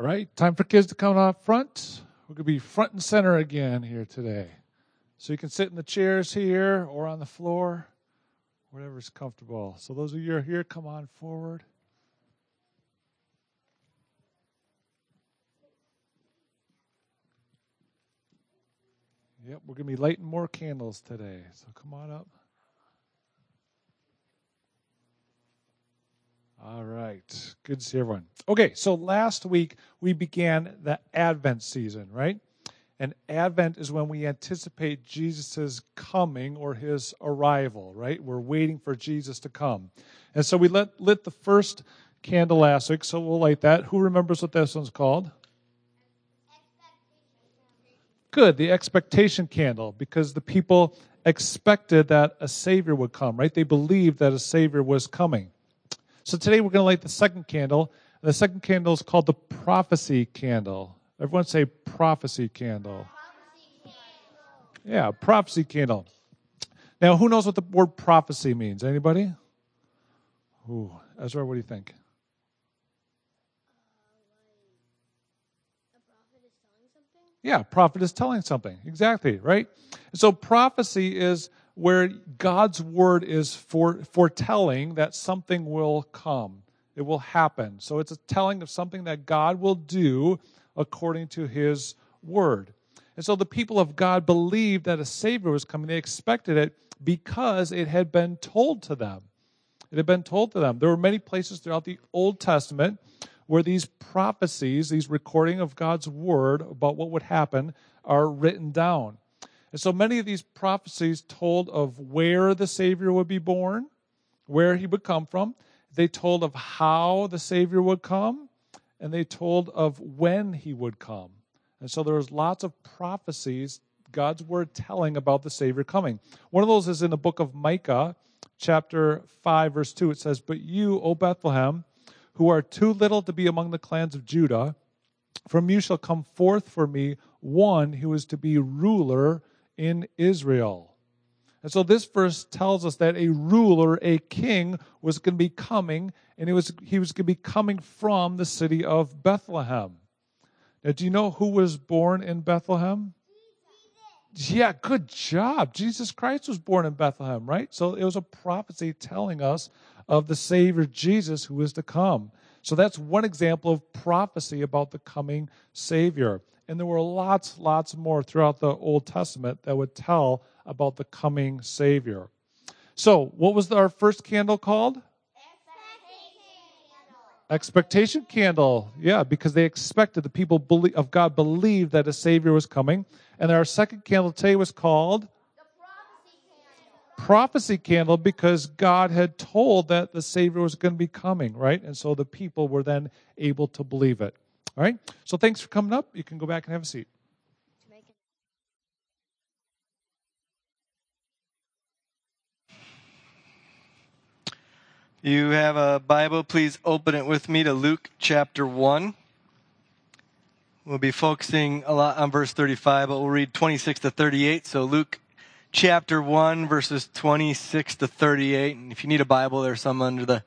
All right, time for kids to come up front. We're going to be front and center again here today. So you can sit in the chairs here or on the floor, whatever's comfortable. So those of you who are here, come on forward. Yep, we're going to be lighting more candles today. So come on up. All right. Good to see everyone. Okay, so last week we began the Advent season, right? And Advent is when we anticipate Jesus' coming or his arrival, right? We're waiting for Jesus to come. And so we lit, lit the first candle last week, so we'll light that. Who remembers what this one's called? Good, the expectation candle, because the people expected that a Savior would come, right? They believed that a Savior was coming. So today we're going to light the second candle. And the second candle is called the prophecy candle. Everyone say prophecy candle. Prophecy candle. Yeah, prophecy candle. Now, who knows what the word prophecy means? Anybody? Ooh, Ezra, what do you think? Yeah, prophet is telling something. Exactly, right? So prophecy is where God's word is for, foretelling that something will come. It will happen. So it's a telling of something that God will do according to his word. And so the people of God believed that a Savior was coming. They expected it because it had been told to them. It had been told to them. There were many places throughout the Old Testament where these prophecies, these recording of God's word about what would happen, are written down. And so many of these prophecies told of where the Savior would be born, where he would come from. They told of how the Savior would come, and they told of when he would come. And so there was lots of prophecies, God's word telling about the Savior coming. One of those is in the book of Micah, chapter 5, verse 2. It says, But you, O Bethlehem, who are too little to be among the clans of Judah, from you shall come forth for me one who is to be ruler in Israel. And so this verse tells us that a ruler, a king, was going to be coming, and he was, he was going to be coming from the city of Bethlehem. Now, do you know who was born in Bethlehem? Yeah, good job. Jesus Christ was born in Bethlehem, right? So it was a prophecy telling us of the Savior Jesus who is to come. So that's one example of prophecy about the coming Savior. And there were lots, lots more throughout the Old Testament that would tell about the coming Savior. So, what was our first candle called? Expectation candle. Yeah, because they expected the people of God believed that a Savior was coming. And our second candle today was called. Prophecy candle because God had told that the Savior was going to be coming, right? And so the people were then able to believe it. All right? So thanks for coming up. You can go back and have a seat. You have a Bible, please open it with me to Luke chapter 1. We'll be focusing a lot on verse 35, but we'll read 26 to 38. So Luke chapter 1, verses 26 to 38. And if you need a Bible, there's some under the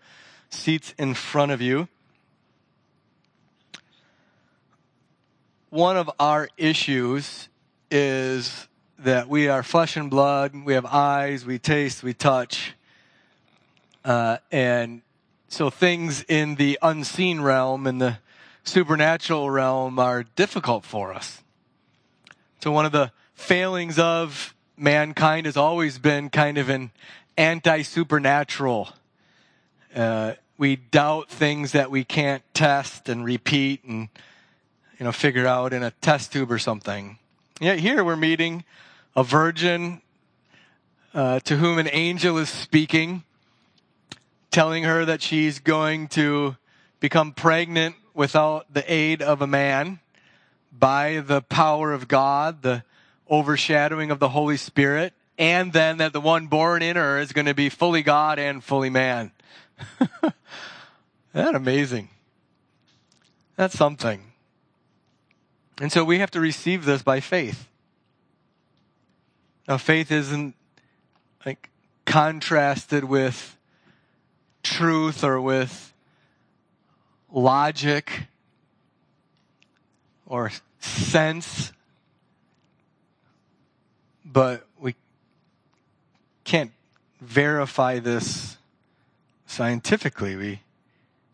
seats in front of you. one of our issues is that we are flesh and blood, we have eyes, we taste, we touch. Uh, and so things in the unseen realm and the supernatural realm are difficult for us. So one of the failings of mankind has always been kind of an anti-supernatural. Uh, we doubt things that we can't test and repeat and you know, figure out in a test tube or something. Yet here we're meeting a virgin uh, to whom an angel is speaking, telling her that she's going to become pregnant without the aid of a man by the power of God, the overshadowing of the Holy Spirit, and then that the one born in her is going to be fully God and fully man. that amazing? That's something. And so we have to receive this by faith. Now, faith isn't like contrasted with truth or with logic. or sense, but we can't verify this scientifically. We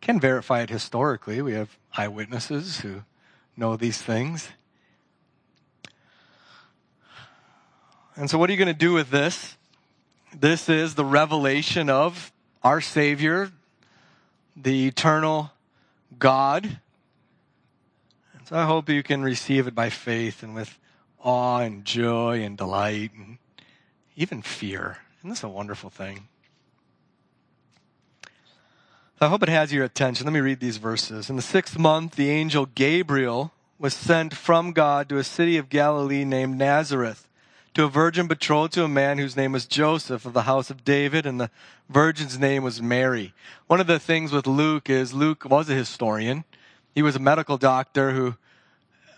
can verify it historically. We have eyewitnesses who know these things. And so, what are you going to do with this? This is the revelation of our Savior, the eternal God. And so, I hope you can receive it by faith and with awe and joy and delight and even fear. Isn't this a wonderful thing? I hope it has your attention. Let me read these verses. In the sixth month, the angel Gabriel was sent from God to a city of Galilee named Nazareth to a virgin betrothed to a man whose name was Joseph of the house of David, and the virgin's name was Mary. One of the things with Luke is Luke was a historian. He was a medical doctor who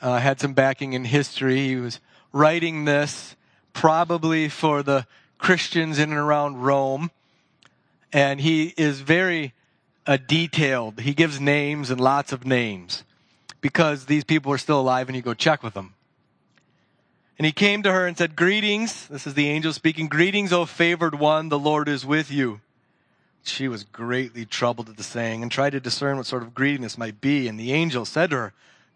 uh, had some backing in history. He was writing this probably for the Christians in and around Rome. And he is very uh, detailed. He gives names and lots of names because these people are still alive and you go check with them. And he came to her and said, Greetings. This is the angel speaking. Greetings, O favored one. The Lord is with you. She was greatly troubled at the saying and tried to discern what sort of greeting this might be. And the angel said to her,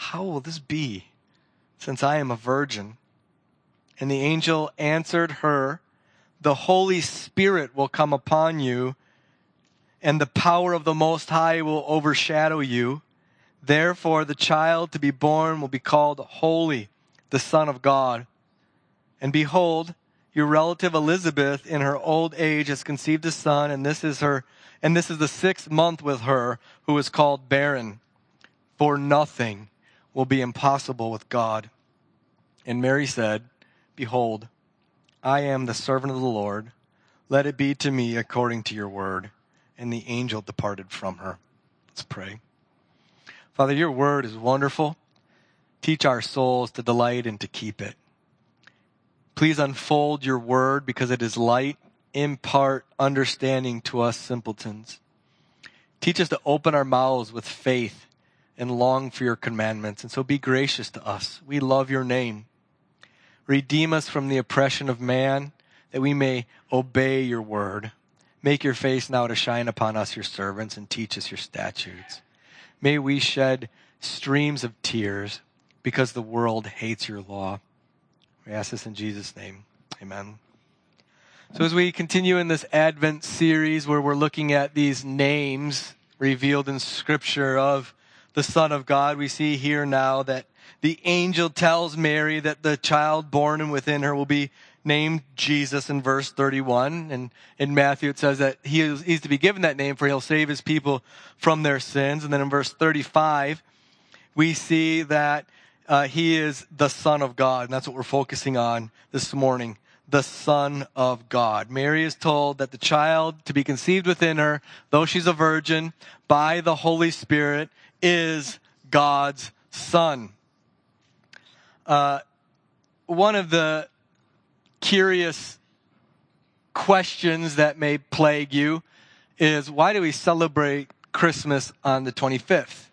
How will this be, since I am a virgin? And the angel answered her, The Holy Spirit will come upon you, and the power of the Most High will overshadow you. Therefore, the child to be born will be called Holy the Son of God. And behold, your relative Elizabeth in her old age has conceived a son, and this is her, and this is the sixth month with her who is called barren. For nothing will be impossible with God. And Mary said, Behold, I am the servant of the Lord. Let it be to me according to your word. And the angel departed from her. Let's pray. Father, your word is wonderful. Teach our souls to delight and to keep it. Please unfold your word because it is light. Impart understanding to us simpletons. Teach us to open our mouths with faith and long for your commandments. And so be gracious to us. We love your name. Redeem us from the oppression of man that we may obey your word. Make your face now to shine upon us, your servants, and teach us your statutes. May we shed streams of tears because the world hates your law. We ask this in Jesus' name. Amen. So, as we continue in this Advent series where we're looking at these names revealed in Scripture of the Son of God, we see here now that the angel tells Mary that the child born and within her will be named Jesus in verse 31. And in Matthew, it says that he is, he's to be given that name for he'll save his people from their sins. And then in verse 35, we see that uh, he is the Son of God, and that's what we're focusing on this morning. The Son of God. Mary is told that the child to be conceived within her, though she's a virgin, by the Holy Spirit, is God's Son. Uh, one of the curious questions that may plague you is why do we celebrate Christmas on the 25th?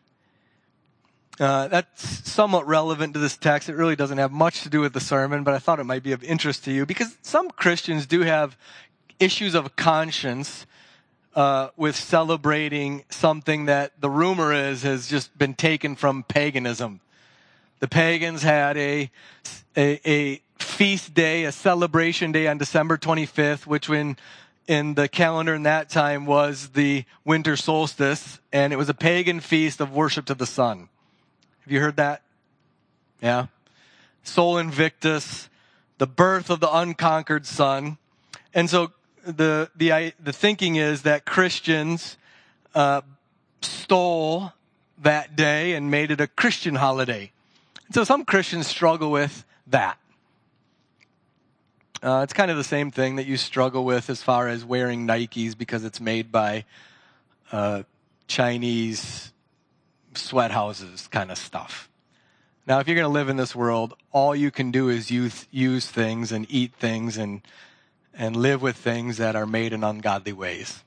Uh, that's somewhat relevant to this text. It really doesn't have much to do with the sermon, but I thought it might be of interest to you because some Christians do have issues of conscience uh, with celebrating something that the rumor is has just been taken from paganism. The pagans had a, a, a feast day, a celebration day on December 25th, which when in the calendar in that time was the winter solstice, and it was a pagan feast of worship to the sun. Have you heard that? Yeah. Sol Invictus, the birth of the unconquered sun. And so the, the, the thinking is that Christians uh, stole that day and made it a Christian holiday. So some Christians struggle with that. Uh, it's kind of the same thing that you struggle with as far as wearing Nikes because it's made by uh, Chinese sweat houses kind of stuff. Now, if you're going to live in this world, all you can do is use, use things and eat things and, and live with things that are made in ungodly ways.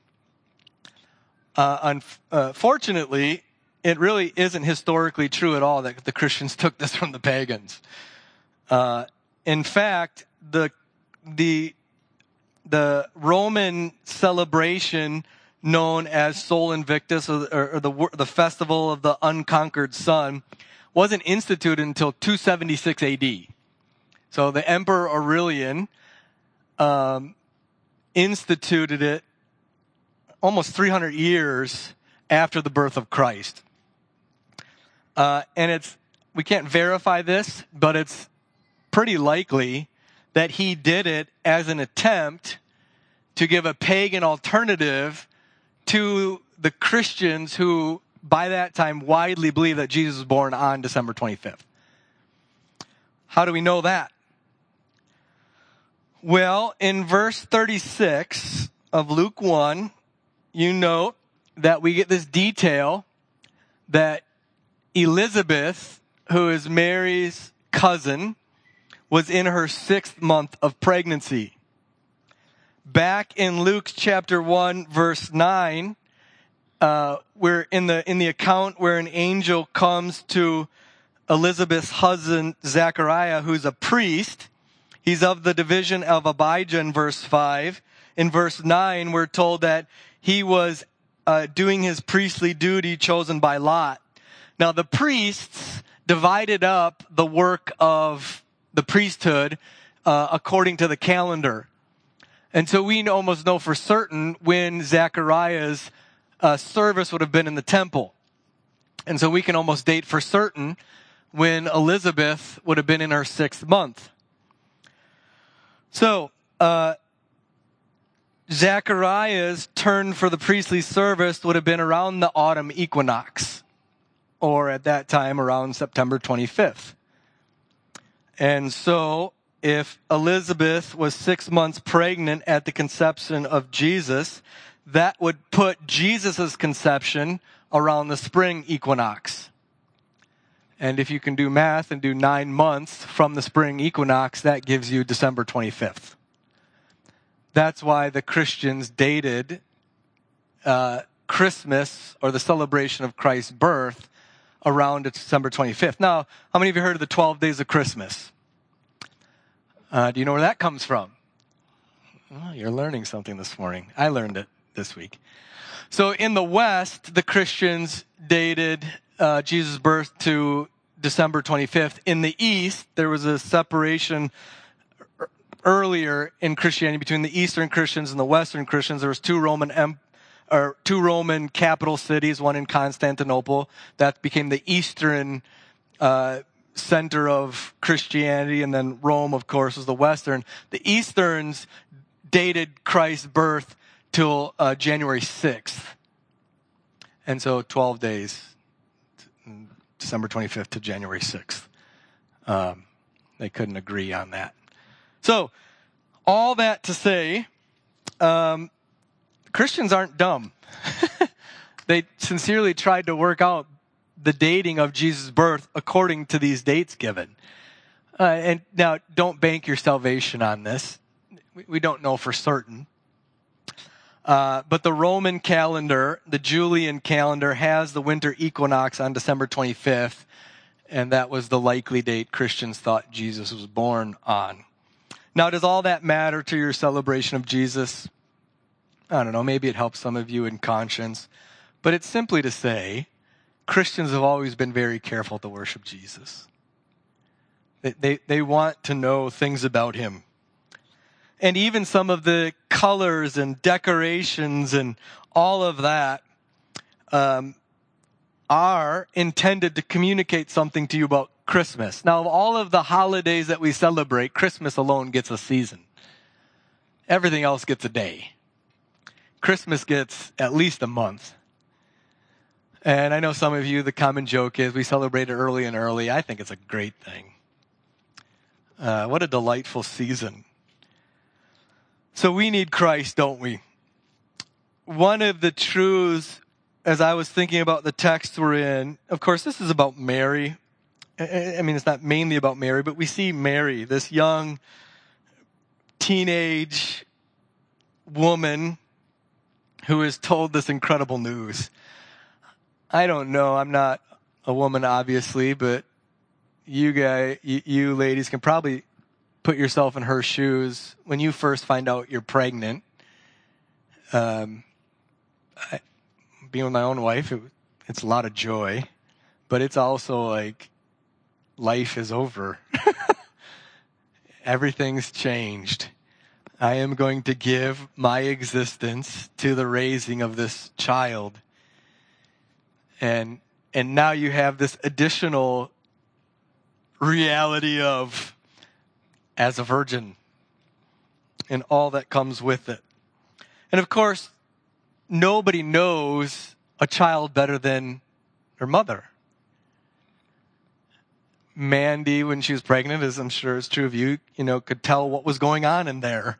Uh, unfortunately, uh, it really isn't historically true at all that the Christians took this from the pagans. Uh, in fact, the the the Roman celebration known as Sol Invictus, or, or, the the festival of the unconquered sun, wasn't instituted until 276 A.D. So the Emperor Aurelian um, instituted it almost 300 years after the birth of Christ. Uh, and it's, we can't verify this, but it's pretty likely that he did it as an attempt to give a pagan alternative to the Christians who, by that time, widely believed that Jesus was born on December 25th. How do we know that? Well, in verse 36 of Luke 1, you note that we get this detail that Elizabeth, who is Mary's cousin, was in her sixth month of pregnancy. Back in Luke chapter 1, verse 9, uh, where in the, in the account where an angel comes to Elizabeth's husband, Zechariah, who's a priest, he's of the division of Abijah in verse 5. In verse 9, we're told that he was uh, doing his priestly duty chosen by Lot. Now, the priests divided up the work of the priesthood uh, according to the calendar. And so we almost know for certain when Zechariah's uh, service would have been in the temple. And so we can almost date for certain when Elizabeth would have been in her sixth month. So, uh, Zechariah's turn for the priestly service would have been around the autumn equinox, or at that time around September 25th. And so, if Elizabeth was six months pregnant at the conception of Jesus, that would put Jesus' conception around the spring equinox. And if you can do math and do nine months from the spring equinox, that gives you December 25th. That's why the Christians dated uh, Christmas or the celebration of Christ's birth around December 25th. Now, how many of you heard of the 12 days of Christmas? Uh, do you know where that comes from? Oh, you're learning something this morning. I learned it this week. So in the West, the Christians dated uh, Jesus' birth to December 25th. In the East, there was a separation earlier in Christianity between the Eastern Christians and the Western Christians. There was two Roman em- or two Roman capital cities, one in Constantinople that became the Eastern uh, center of Christianity, and then Rome, of course, was the Western. The Easterns dated Christ's birth till uh, January 6th. And so 12 days, December 25th to January 6th. Um, they couldn't agree on that. So, all that to say, um, Christians aren't dumb. they sincerely tried to work out the dating of Jesus' birth according to these dates given. Uh, and now, don't bank your salvation on this. We, we don't know for certain. Uh, but the Roman calendar, the Julian calendar, has the winter equinox on December 25th, and that was the likely date Christians thought Jesus was born on. Now, does all that matter to your celebration of Jesus? I don't know, maybe it helps some of you in conscience, but it's simply to say Christians have always been very careful to worship Jesus. They, they, they want to know things about him. And even some of the colors and decorations and all of that um, are intended to communicate something to you about Christmas. Now, of all of the holidays that we celebrate, Christmas alone gets a season. Everything else gets a day. Christmas gets at least a month. And I know some of you, the common joke is we celebrate it early and early. I think it's a great thing. Uh, what a delightful season. So we need Christ, don't we? One of the truths, as I was thinking about the text we're in, of course, this is about Mary. I mean, it's not mainly about Mary, but we see Mary, this young teenage woman who is told this incredible news. I don't know. I'm not a woman, obviously, but you guys, you, you ladies can probably put yourself in her shoes when you first find out you're pregnant. Um, I, being with my own wife, it, it's a lot of joy, but it's also like life is over. Everything's changed. I am going to give my existence to the raising of this child. And, and now you have this additional reality of as a virgin and all that comes with it. And of course, nobody knows a child better than her mother. Mandy, when she was pregnant, as I'm sure is true of you, you know, could tell what was going on in there,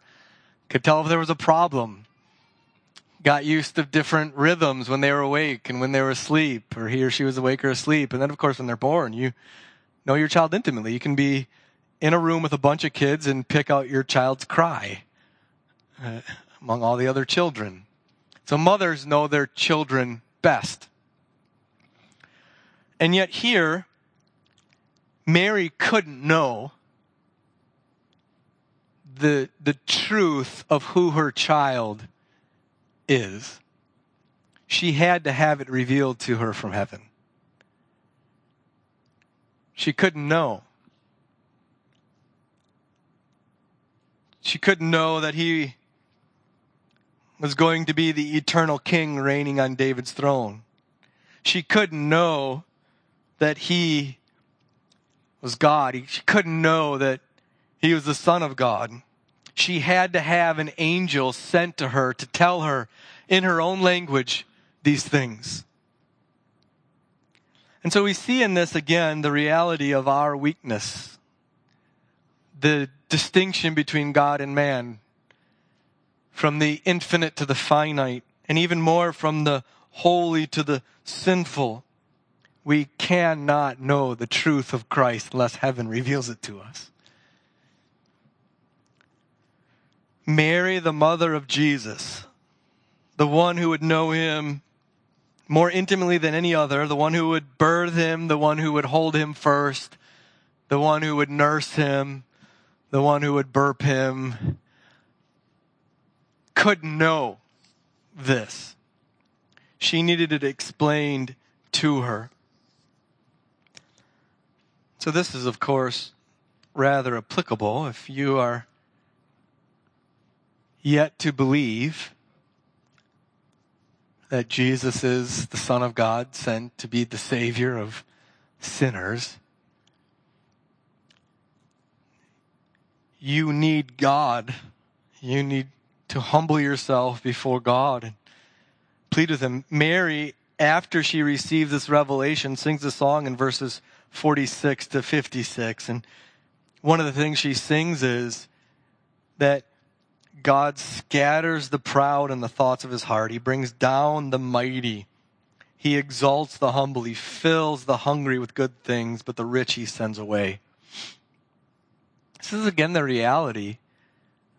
could tell if there was a problem, got used to different rhythms when they were awake and when they were asleep, or he or she was awake or asleep. And then, of course, when they're born, you know your child intimately. You can be in a room with a bunch of kids and pick out your child's cry uh, among all the other children. So mothers know their children best. And yet here, Mary couldn't know the, the truth of who her child is. She had to have it revealed to her from heaven. She couldn't know. She couldn't know that he was going to be the eternal king reigning on David's throne. She couldn't know that he was God. She couldn't know that he was the Son of God. She had to have an angel sent to her to tell her in her own language these things. And so we see in this again the reality of our weakness, the distinction between God and man, from the infinite to the finite, and even more from the holy to the sinful. We cannot know the truth of Christ unless heaven reveals it to us. Mary, the mother of Jesus, the one who would know him more intimately than any other, the one who would birth him, the one who would hold him first, the one who would nurse him, the one who would burp him, couldn't know this. She needed it explained to her. So, this is, of course, rather applicable if you are yet to believe that Jesus is the Son of God sent to be the Savior of sinners. You need God. You need to humble yourself before God and plead with Him. Mary, after she received this revelation, sings a song in verses 46 to 56. And one of the things she sings is that God scatters the proud in the thoughts of his heart. He brings down the mighty. He exalts the humble. He fills the hungry with good things, but the rich he sends away. This is again the reality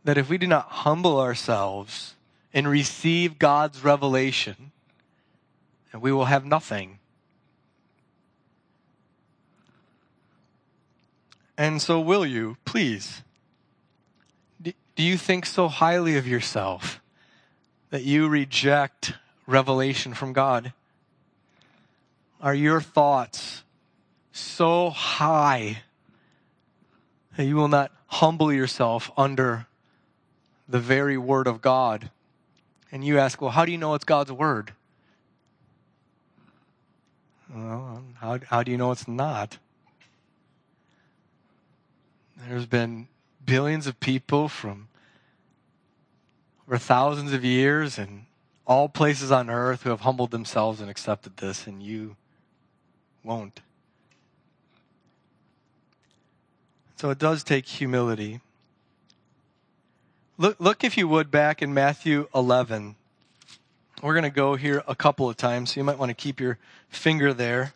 that if we do not humble ourselves and receive God's revelation, we will have nothing. And so, will you, please? Do you think so highly of yourself that you reject revelation from God? Are your thoughts so high that you will not humble yourself under the very word of God. And you ask, well, how do you know it's God's word? Well, how, how do you know it's not? There's been billions of people from over thousands of years, and all places on earth who have humbled themselves and accepted this, and you won't. So it does take humility. Look, look if you would, back in Matthew 11. We're going to go here a couple of times, so you might want to keep your finger there.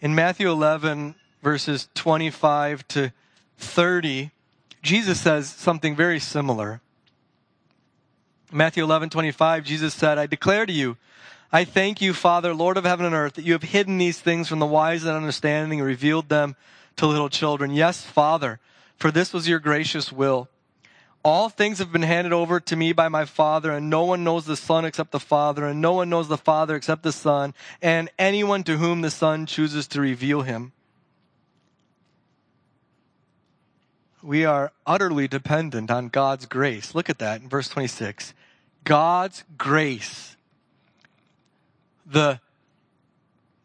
In Matthew 11, verses 25 to 30, Jesus says something very similar. Matthew 11, 25, Jesus said, I declare to you, I thank you, Father, Lord of heaven and earth, that you have hidden these things from the wise and understanding and revealed them to little children. Yes, Father, for this was your gracious will. All things have been handed over to me by my Father, and no one knows the Son except the Father, and no one knows the Father except the Son, and anyone to whom the Son chooses to reveal him. We are utterly dependent on God's grace. Look at that in verse 26. God's grace. The,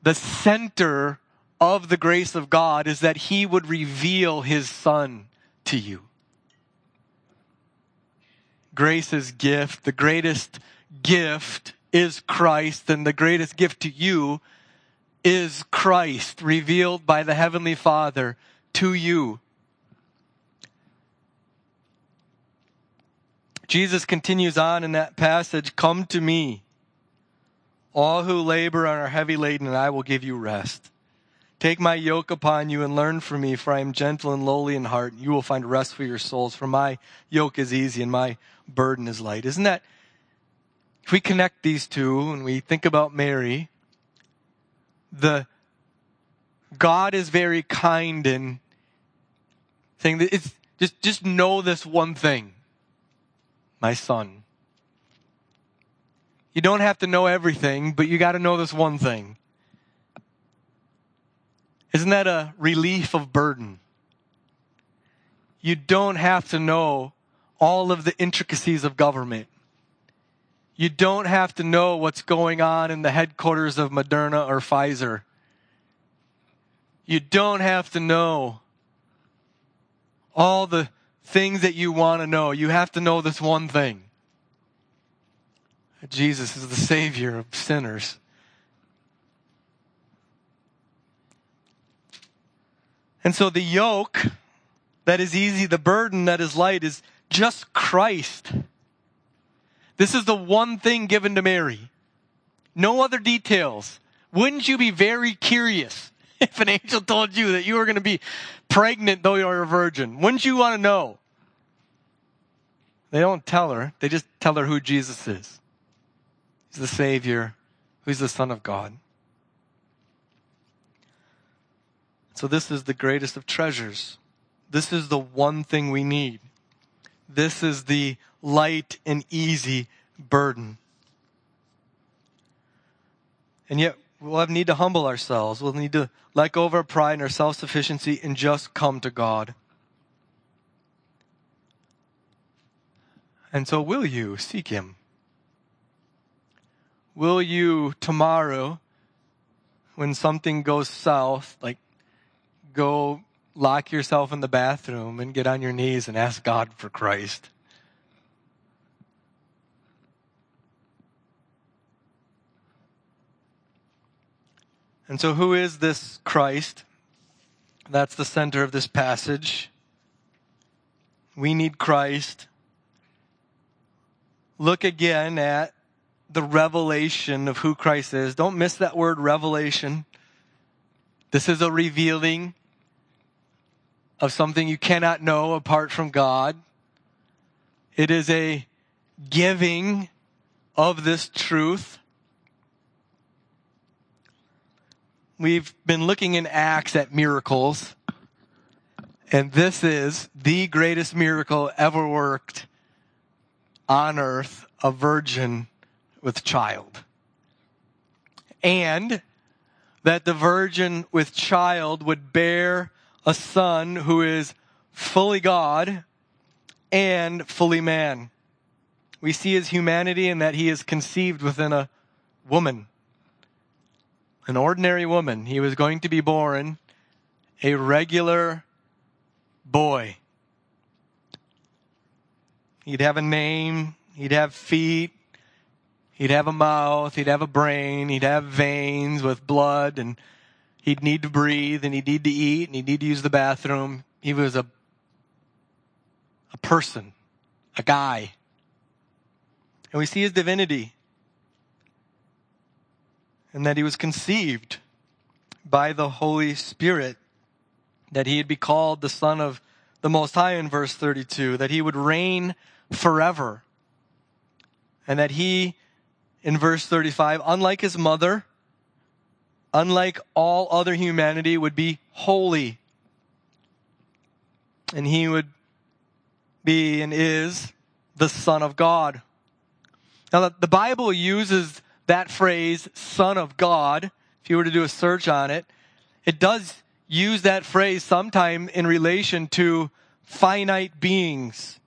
the center of the grace of God is that He would reveal His Son to you. Grace's gift, the greatest gift is Christ, and the greatest gift to you is Christ revealed by the Heavenly Father to you. Jesus continues on in that passage Come to me, all who labor and are heavy laden, and I will give you rest. Take my yoke upon you and learn from me, for I am gentle and lowly in heart, and you will find rest for your souls. For my yoke is easy and my burden is light. Isn't that, if we connect these two and we think about Mary, the God is very kind in saying that it's just, just know this one thing, my son. You don't have to know everything, but you got to know this one thing. Isn't that a relief of burden? You don't have to know all of the intricacies of government. You don't have to know what's going on in the headquarters of Moderna or Pfizer. You don't have to know all the things that you want to know. You have to know this one thing. Jesus is the Savior of sinners. And so the yoke that is easy, the burden that is light is just Christ. This is the one thing given to Mary. No other details. Wouldn't you be very curious if an angel told you that you were going to be pregnant though you're a virgin? Wouldn't you want to know? They don't tell her. They just tell her who Jesus is. He's the Savior, who's the Son of God. So, this is the greatest of treasures. This is the one thing we need. This is the light and easy burden. And yet, we'll have need to humble ourselves. We'll need to let go of our pride and our self sufficiency and just come to God. And so, will you seek Him? Will you tomorrow, when something goes south, like go lock yourself in the bathroom and get on your knees and ask God for Christ. And so, who is this Christ? That's the center of this passage. We need Christ. Look again at the revelation of who Christ is. Don't miss that word revelation. This is a revealing of something you cannot know apart from God. It is a giving of this truth. We've been looking in Acts at miracles, and this is the greatest miracle ever worked on earth a virgin with child. And that the virgin with child would bear a son who is fully God and fully man. We see his humanity in that he is conceived within a woman, an ordinary woman. He was going to be born a regular boy. He'd have a name, he'd have feet, He'd have a mouth, he'd have a brain, he'd have veins with blood, and he'd need to breathe, and he'd need to eat, and he'd need to use the bathroom. He was a, a person, a guy. And we see his divinity. And that he was conceived by the Holy Spirit. That he'd be called the Son of the Most High in verse 32. That he would reign forever. And that he in verse 35, unlike his mother, unlike all other humanity, would be holy. And he would be and is the Son of God. Now, the Bible uses that phrase, Son of God. If you were to do a search on it, it does use that phrase sometime in relation to finite beings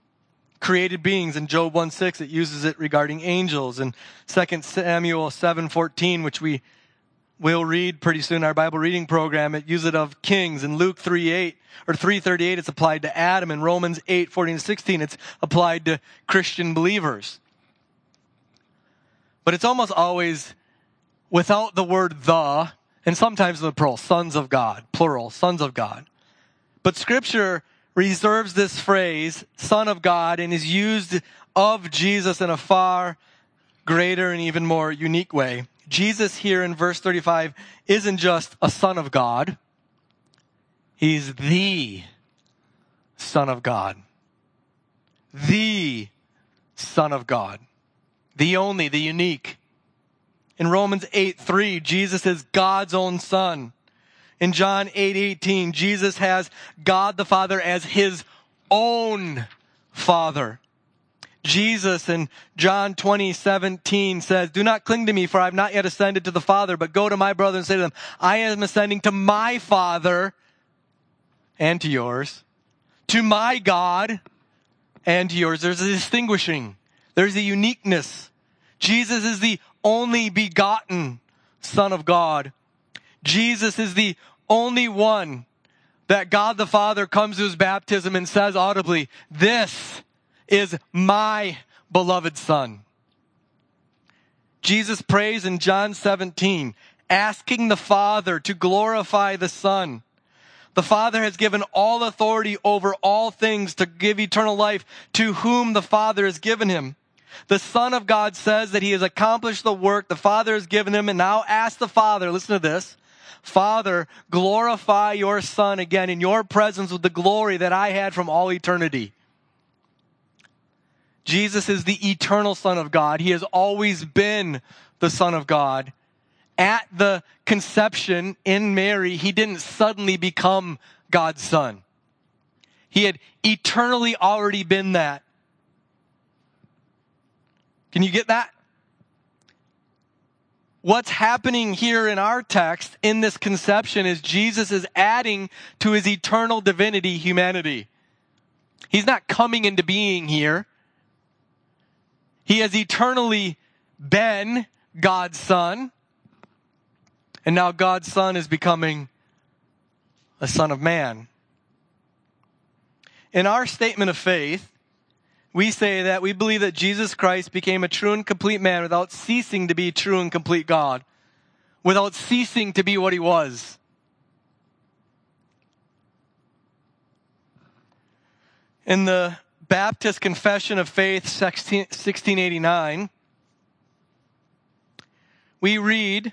created beings. In Job 1 6, it uses it regarding angels. And 2 Samuel 7 14, which we will read pretty soon our Bible reading program, it uses it of kings. In Luke 3 8 or 338, it's applied to Adam. In Romans 8 14 16, it's applied to Christian believers. But it's almost always without the word the, and sometimes the plural, sons of God, plural, sons of God. But scripture reserves this phrase, Son of God, and is used of Jesus in a far greater and even more unique way. Jesus here in verse 35 isn't just a Son of God. He's the Son of God. The Son of God. The only, the unique. In Romans 8 3, Jesus is God's own Son. In John 8 18, Jesus has God the Father as his own Father. Jesus in John 20, 17 says, Do not cling to me, for I have not yet ascended to the Father, but go to my brother and say to them, I am ascending to my Father and to yours, to my God and to yours. There's a distinguishing, there's a uniqueness. Jesus is the only begotten Son of God. Jesus is the only one that God the Father comes to his baptism and says audibly, This is my beloved Son. Jesus prays in John 17, asking the Father to glorify the Son. The Father has given all authority over all things to give eternal life to whom the Father has given him. The Son of God says that he has accomplished the work the Father has given him and now asks the Father, listen to this, Father, glorify your Son again in your presence with the glory that I had from all eternity. Jesus is the eternal Son of God. He has always been the Son of God. At the conception in Mary, he didn't suddenly become God's Son. He had eternally already been that. Can you get that? what's happening here in our text in this conception is Jesus is adding to his eternal divinity humanity. He's not coming into being here. He has eternally been God's son. And now God's son is becoming a son of man. In our statement of faith, we say that we believe that Jesus Christ became a true and complete man without ceasing to be true and complete God, without ceasing to be what he was. In the Baptist Confession of Faith, 1689, we read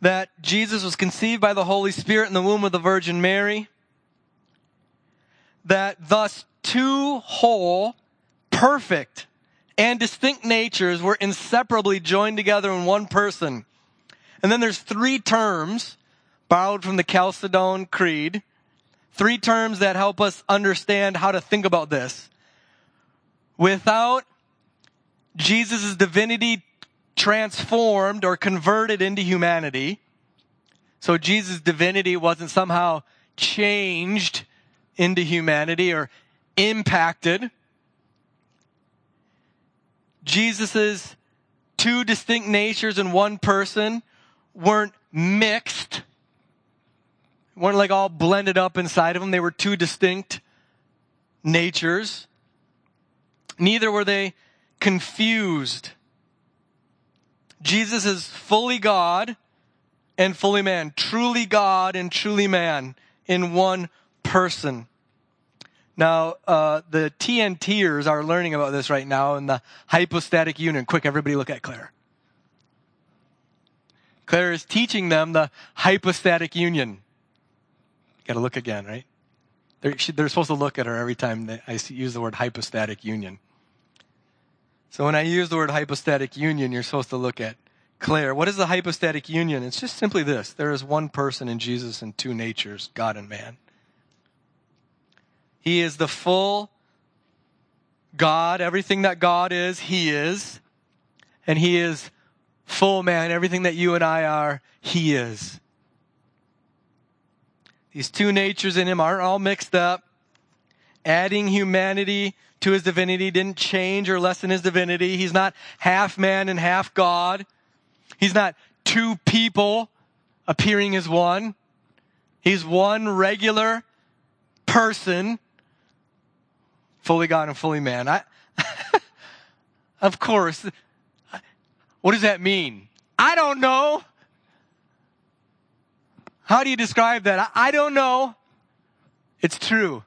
that Jesus was conceived by the Holy Spirit in the womb of the Virgin Mary, that thus two whole, perfect, and distinct natures were inseparably joined together in one person. And then there's three terms borrowed from the Chalcedon Creed, three terms that help us understand how to think about this. Without Jesus' divinity transformed or converted into humanity, so Jesus' divinity wasn't somehow changed into humanity or impacted. Jesus's two distinct natures in one person weren't mixed, weren't like all blended up inside of them. They were two distinct natures. Neither were they confused. Jesus is fully God and fully man, truly God and truly man in one person. Now, uh, the TNTers are learning about this right now in the hypostatic union. Quick, everybody look at Claire. Claire is teaching them the hypostatic union. Got to look again, right? They're, she, they're, supposed to look at her every time they, I use the word hypostatic union. So when I use the word hypostatic union, you're supposed to look at Claire. What is the hypostatic union? It's just simply this there is one person in Jesus and two natures, God and man. He is the full God. Everything that God is, He is. And He is full man. Everything that you and I are, He is. These two natures in Him aren't all mixed up. Adding humanity to His divinity didn't change or lessen His divinity. He's not half man and half God. He's not two people appearing as one. He's one regular person, fully God and fully man. I, of course, what does that mean? I don't know. How do you describe that? I, I don't know. It's true.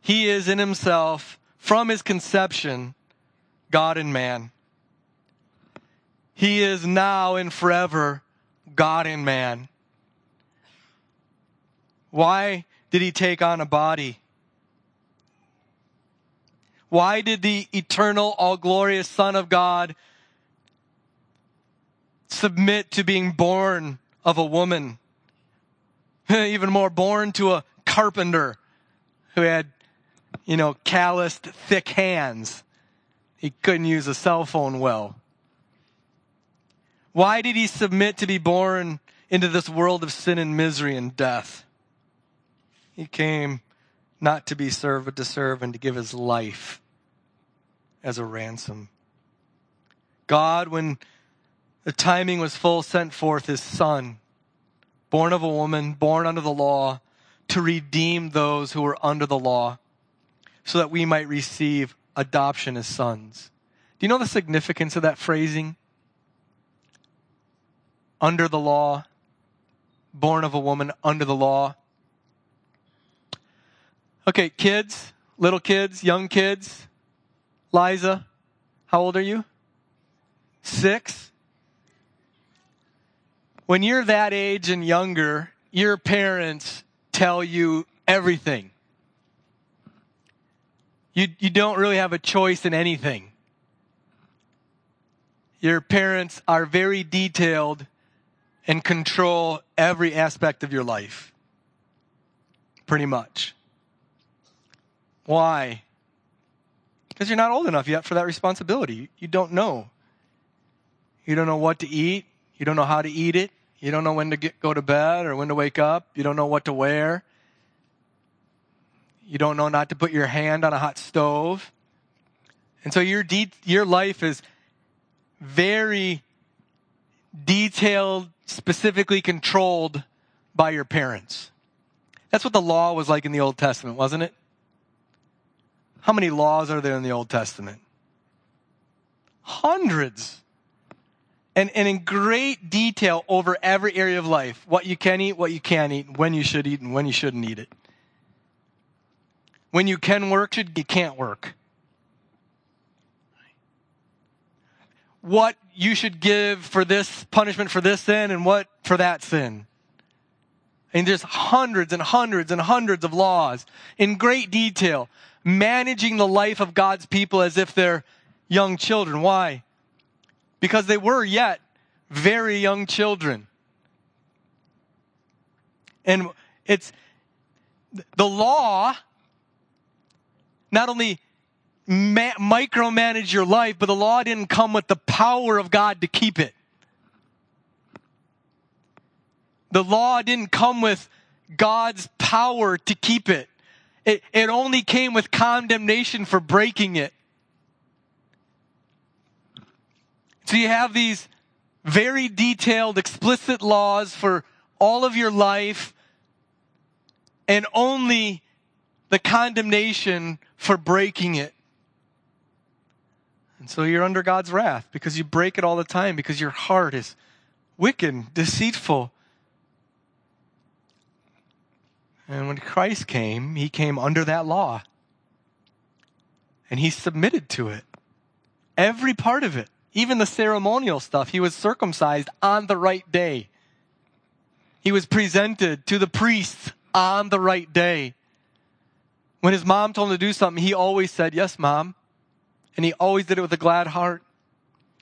He is in himself, from his conception, God and man. He is now and forever God and man. Why did he take on a body? Why did the eternal, all glorious Son of God submit to being born of a woman? Even more, born to a carpenter who had, you know, calloused, thick hands. He couldn't use a cell phone well. Why did he submit to be born into this world of sin and misery and death? He came not to be served, but to serve and to give his life as a ransom. God, when the timing was full, sent forth his son, born of a woman, born under the law, to redeem those who were under the law, so that we might receive adoption as sons. Do you know the significance of that phrasing? Under the law, born of a woman, under the law. Okay, kids, little kids, young kids. Liza, how old are you? Six. When you're that age and younger, your parents tell you everything. You, you don't really have a choice in anything. Your parents are very detailed and control every aspect of your life. Pretty much. Why? Because you're not old enough yet for that responsibility. You don't know. You don't know what to eat. You don't know how to eat it. You don't know when to get, go to bed or when to wake up. You don't know what to wear. You don't know not to put your hand on a hot stove. And so your, de- your life is very detailed, specifically controlled by your parents. That's what the law was like in the Old Testament, wasn't it? How many laws are there in the Old Testament? Hundreds. And, and in great detail over every area of life what you can eat, what you can't eat, when you should eat, and when you shouldn't eat it when you can work, you can't work. What you should give for this punishment for this sin and what for that sin. And there's hundreds and hundreds and hundreds of laws in great detail, managing the life of God's people as if they're young children. Why? Because they were yet very young children. And it's the law not only ma- micromanage your life, but the law didn't come with the power of God to keep it. The law didn't come with God's power to keep it. It, it only came with condemnation for breaking it. So you have these very detailed, explicit laws for all of your life, and only the condemnation for breaking it. And so you're under God's wrath because you break it all the time because your heart is wicked, deceitful. And when Christ came, he came under that law. And he submitted to it. Every part of it. Even the ceremonial stuff. He was circumcised on the right day. He was presented to the priests on the right day. When his mom told him to do something, he always said, Yes, mom. And he always did it with a glad heart.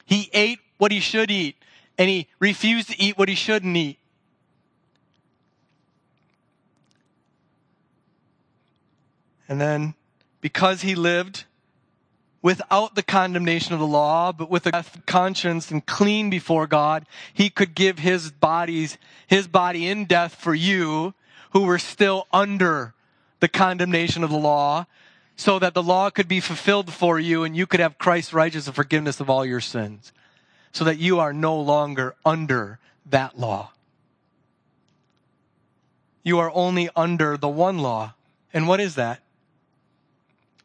He ate what he should eat, and he refused to eat what he shouldn't eat. And then, because he lived without the condemnation of the law, but with a conscience and clean before God, he could give his bodies, his body in death for you who were still under the condemnation of the law so that the law could be fulfilled for you and you could have Christ's righteousness and forgiveness of all your sins so that you are no longer under that law. You are only under the one law. And what is that?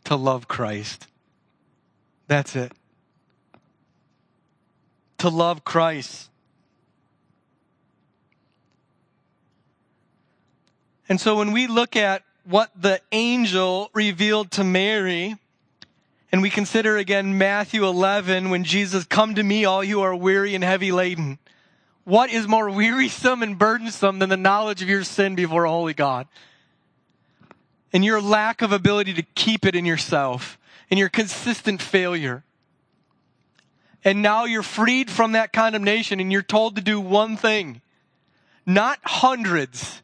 To love Christ that's it. To love Christ. And so when we look at what the angel revealed to Mary, and we consider again Matthew 11 when Jesus, come to me, all you are weary and heavy laden. What is more wearisome and burdensome than the knowledge of your sin before a holy God? And your lack of ability to keep it in yourself and your consistent failure. And now you're freed from that condemnation and you're told to do one thing, not hundreds.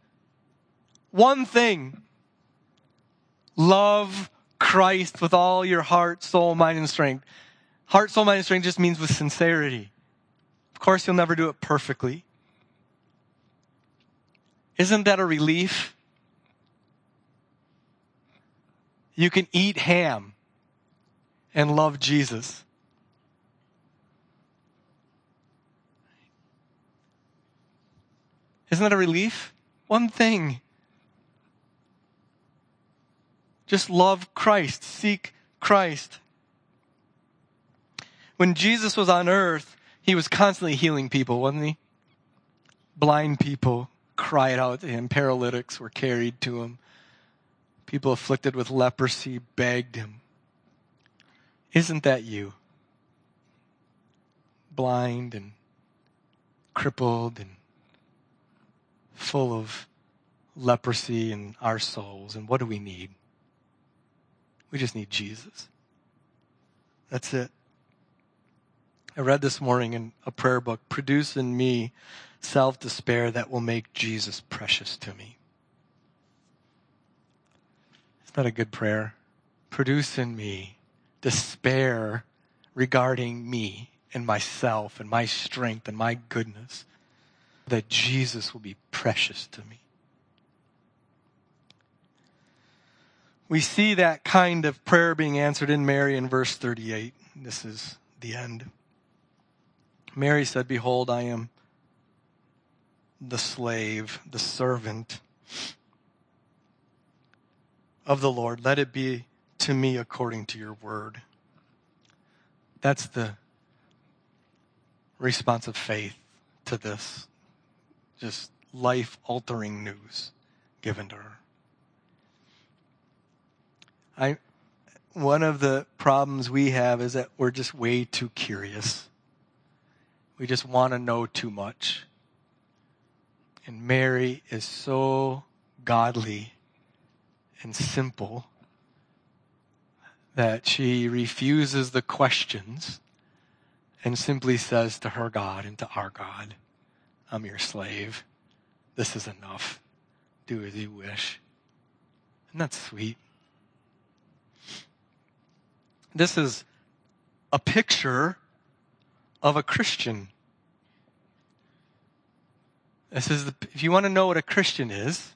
One thing. Love Christ with all your heart, soul, mind, and strength. Heart, soul, mind, and strength just means with sincerity. Of course, you'll never do it perfectly. Isn't that a relief? You can eat ham and love Jesus. Isn't that a relief? One thing. Just love Christ, seek Christ. When Jesus was on earth, he was constantly healing people, wasn't he? Blind people cried out to him, paralytics were carried to him, people afflicted with leprosy begged him. Isn't that you? Blind and crippled and full of leprosy in our souls. And what do we need? We just need Jesus. That's it. I read this morning in a prayer book produce in me self despair that will make Jesus precious to me. Is that a good prayer? Produce in me despair regarding me and myself and my strength and my goodness, that Jesus will be precious to me. We see that kind of prayer being answered in Mary in verse 38. This is the end. Mary said, Behold, I am the slave, the servant of the Lord. Let it be to me according to your word. That's the response of faith to this just life altering news given to her. I, one of the problems we have is that we're just way too curious. We just want to know too much. And Mary is so godly and simple that she refuses the questions and simply says to her God and to our God, I'm your slave. This is enough. Do as you wish. And that's sweet? This is a picture of a Christian. This is the, if you want to know what a Christian is,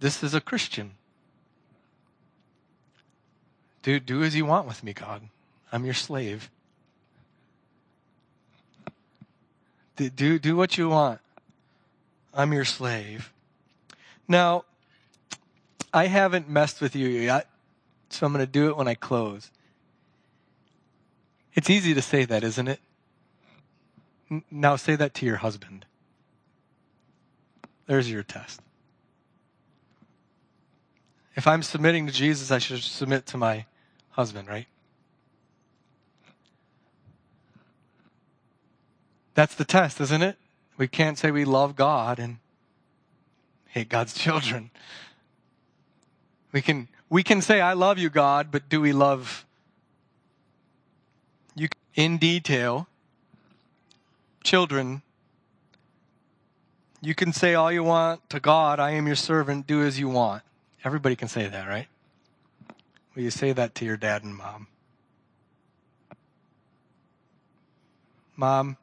this is a Christian. Do, do as you want with me, God. I'm your slave. Do, do, do what you want. I'm your slave. Now, I haven't messed with you yet, so I'm going to do it when I close. It's easy to say that, isn't it? Now say that to your husband. There's your test. If I'm submitting to Jesus, I should submit to my husband, right? That's the test, isn't it? We can't say we love God and hate God's children. We can, we can say, I love you, God, but do we love you in detail? Children, you can say all you want to God, I am your servant, do as you want. Everybody can say that, right? Will you say that to your dad and mom? Mom,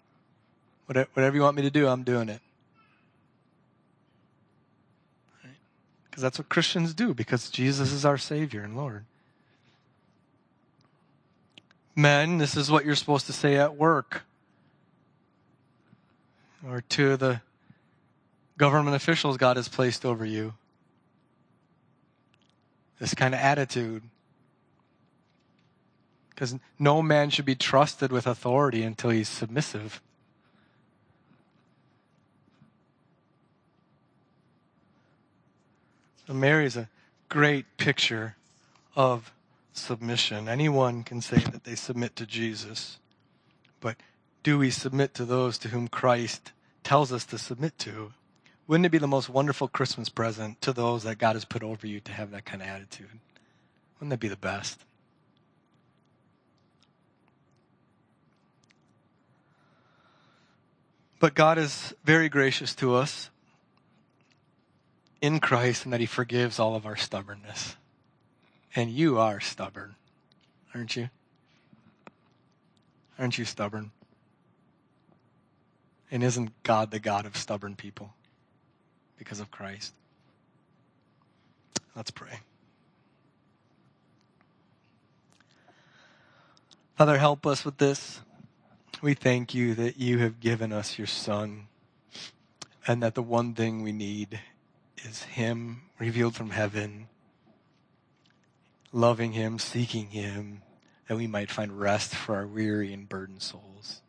whatever you want me to do, I'm doing it. Because that's what Christians do, because Jesus is our Savior and Lord. Men, this is what you're supposed to say at work or to the government officials God has placed over you. This kind of attitude. Because no man should be trusted with authority until he's submissive. So Mary is a great picture of submission. Anyone can say that they submit to Jesus, but do we submit to those to whom Christ tells us to submit to? Wouldn't it be the most wonderful Christmas present to those that God has put over you to have that kind of attitude? Wouldn't that be the best? But God is very gracious to us in Christ and that He forgives all of our stubbornness. And you are stubborn, aren't you? Aren't you stubborn? And isn't God the God of stubborn people? because of Christ. Let's pray. Father, help us with this. We thank you that you have given us your Son, and that the one thing we need is Him revealed from heaven, loving Him, seeking Him, that we might find rest for our weary and burdened souls.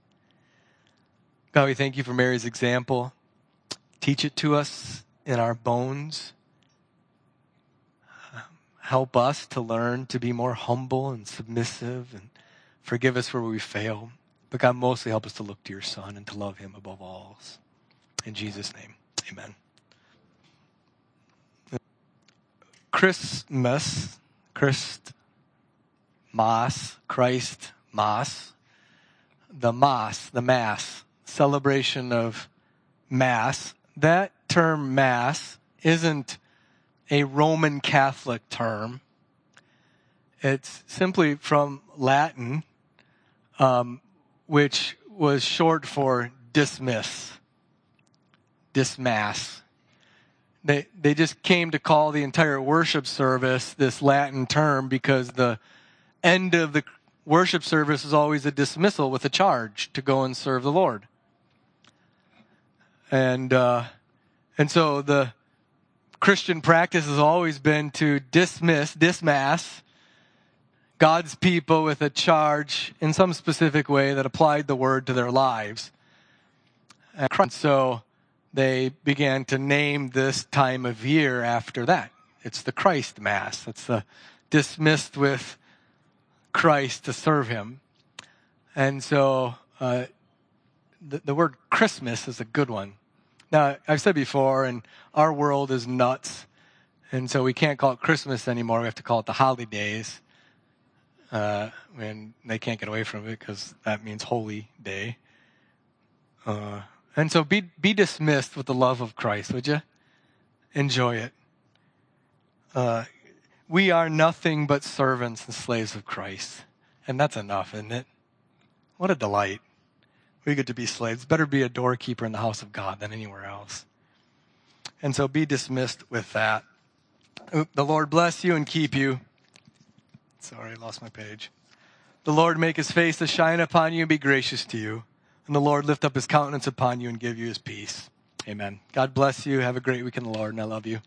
God, we thank you for Mary's example. Teach it to us in our bones. Help us to learn to be more humble and submissive and forgive us where we fail. But God, mostly help us to look to your Son and to love him above all else. In Jesus' name, amen. Christmas, Christ, Mass, Christ, Mass, the Mass, the Mass, celebration of Mass that term Mass isn't a Roman Catholic term. It's simply from Latin, um, which was short for dismiss, dismass. They, they just came to call the entire worship service this Latin term because the end of the worship service is always a dismissal with a charge to go and serve the Lord. And, uh, and so the Christian practice has always been to dismiss, dismass God's people with a charge in some specific way that applied the word to their lives. And so they began to name this time of year after that. It's the Christ Mass. It's the dismissed with Christ to serve Him. And so uh, the, the word Christmas is a good one. Now, I've said before, and our world is nuts. And so we can't call it Christmas anymore. We have to call it the holidays. Uh, and they can't get away from it because that means holy day. Uh, and so be, be dismissed with the love of Christ, would you? Enjoy it. Uh, we are nothing but servants and slaves of Christ. And that's enough, isn't it? What a delight we get to be slaves. Better be a doorkeeper in the house of God than anywhere else. And so be dismissed with that. The Lord bless you and keep you. Sorry, I lost my page. The Lord make his face to shine upon you and be gracious to you. And the Lord lift up his countenance upon you and give you his peace. Amen. God bless you. Have a great week in the Lord, and I love you.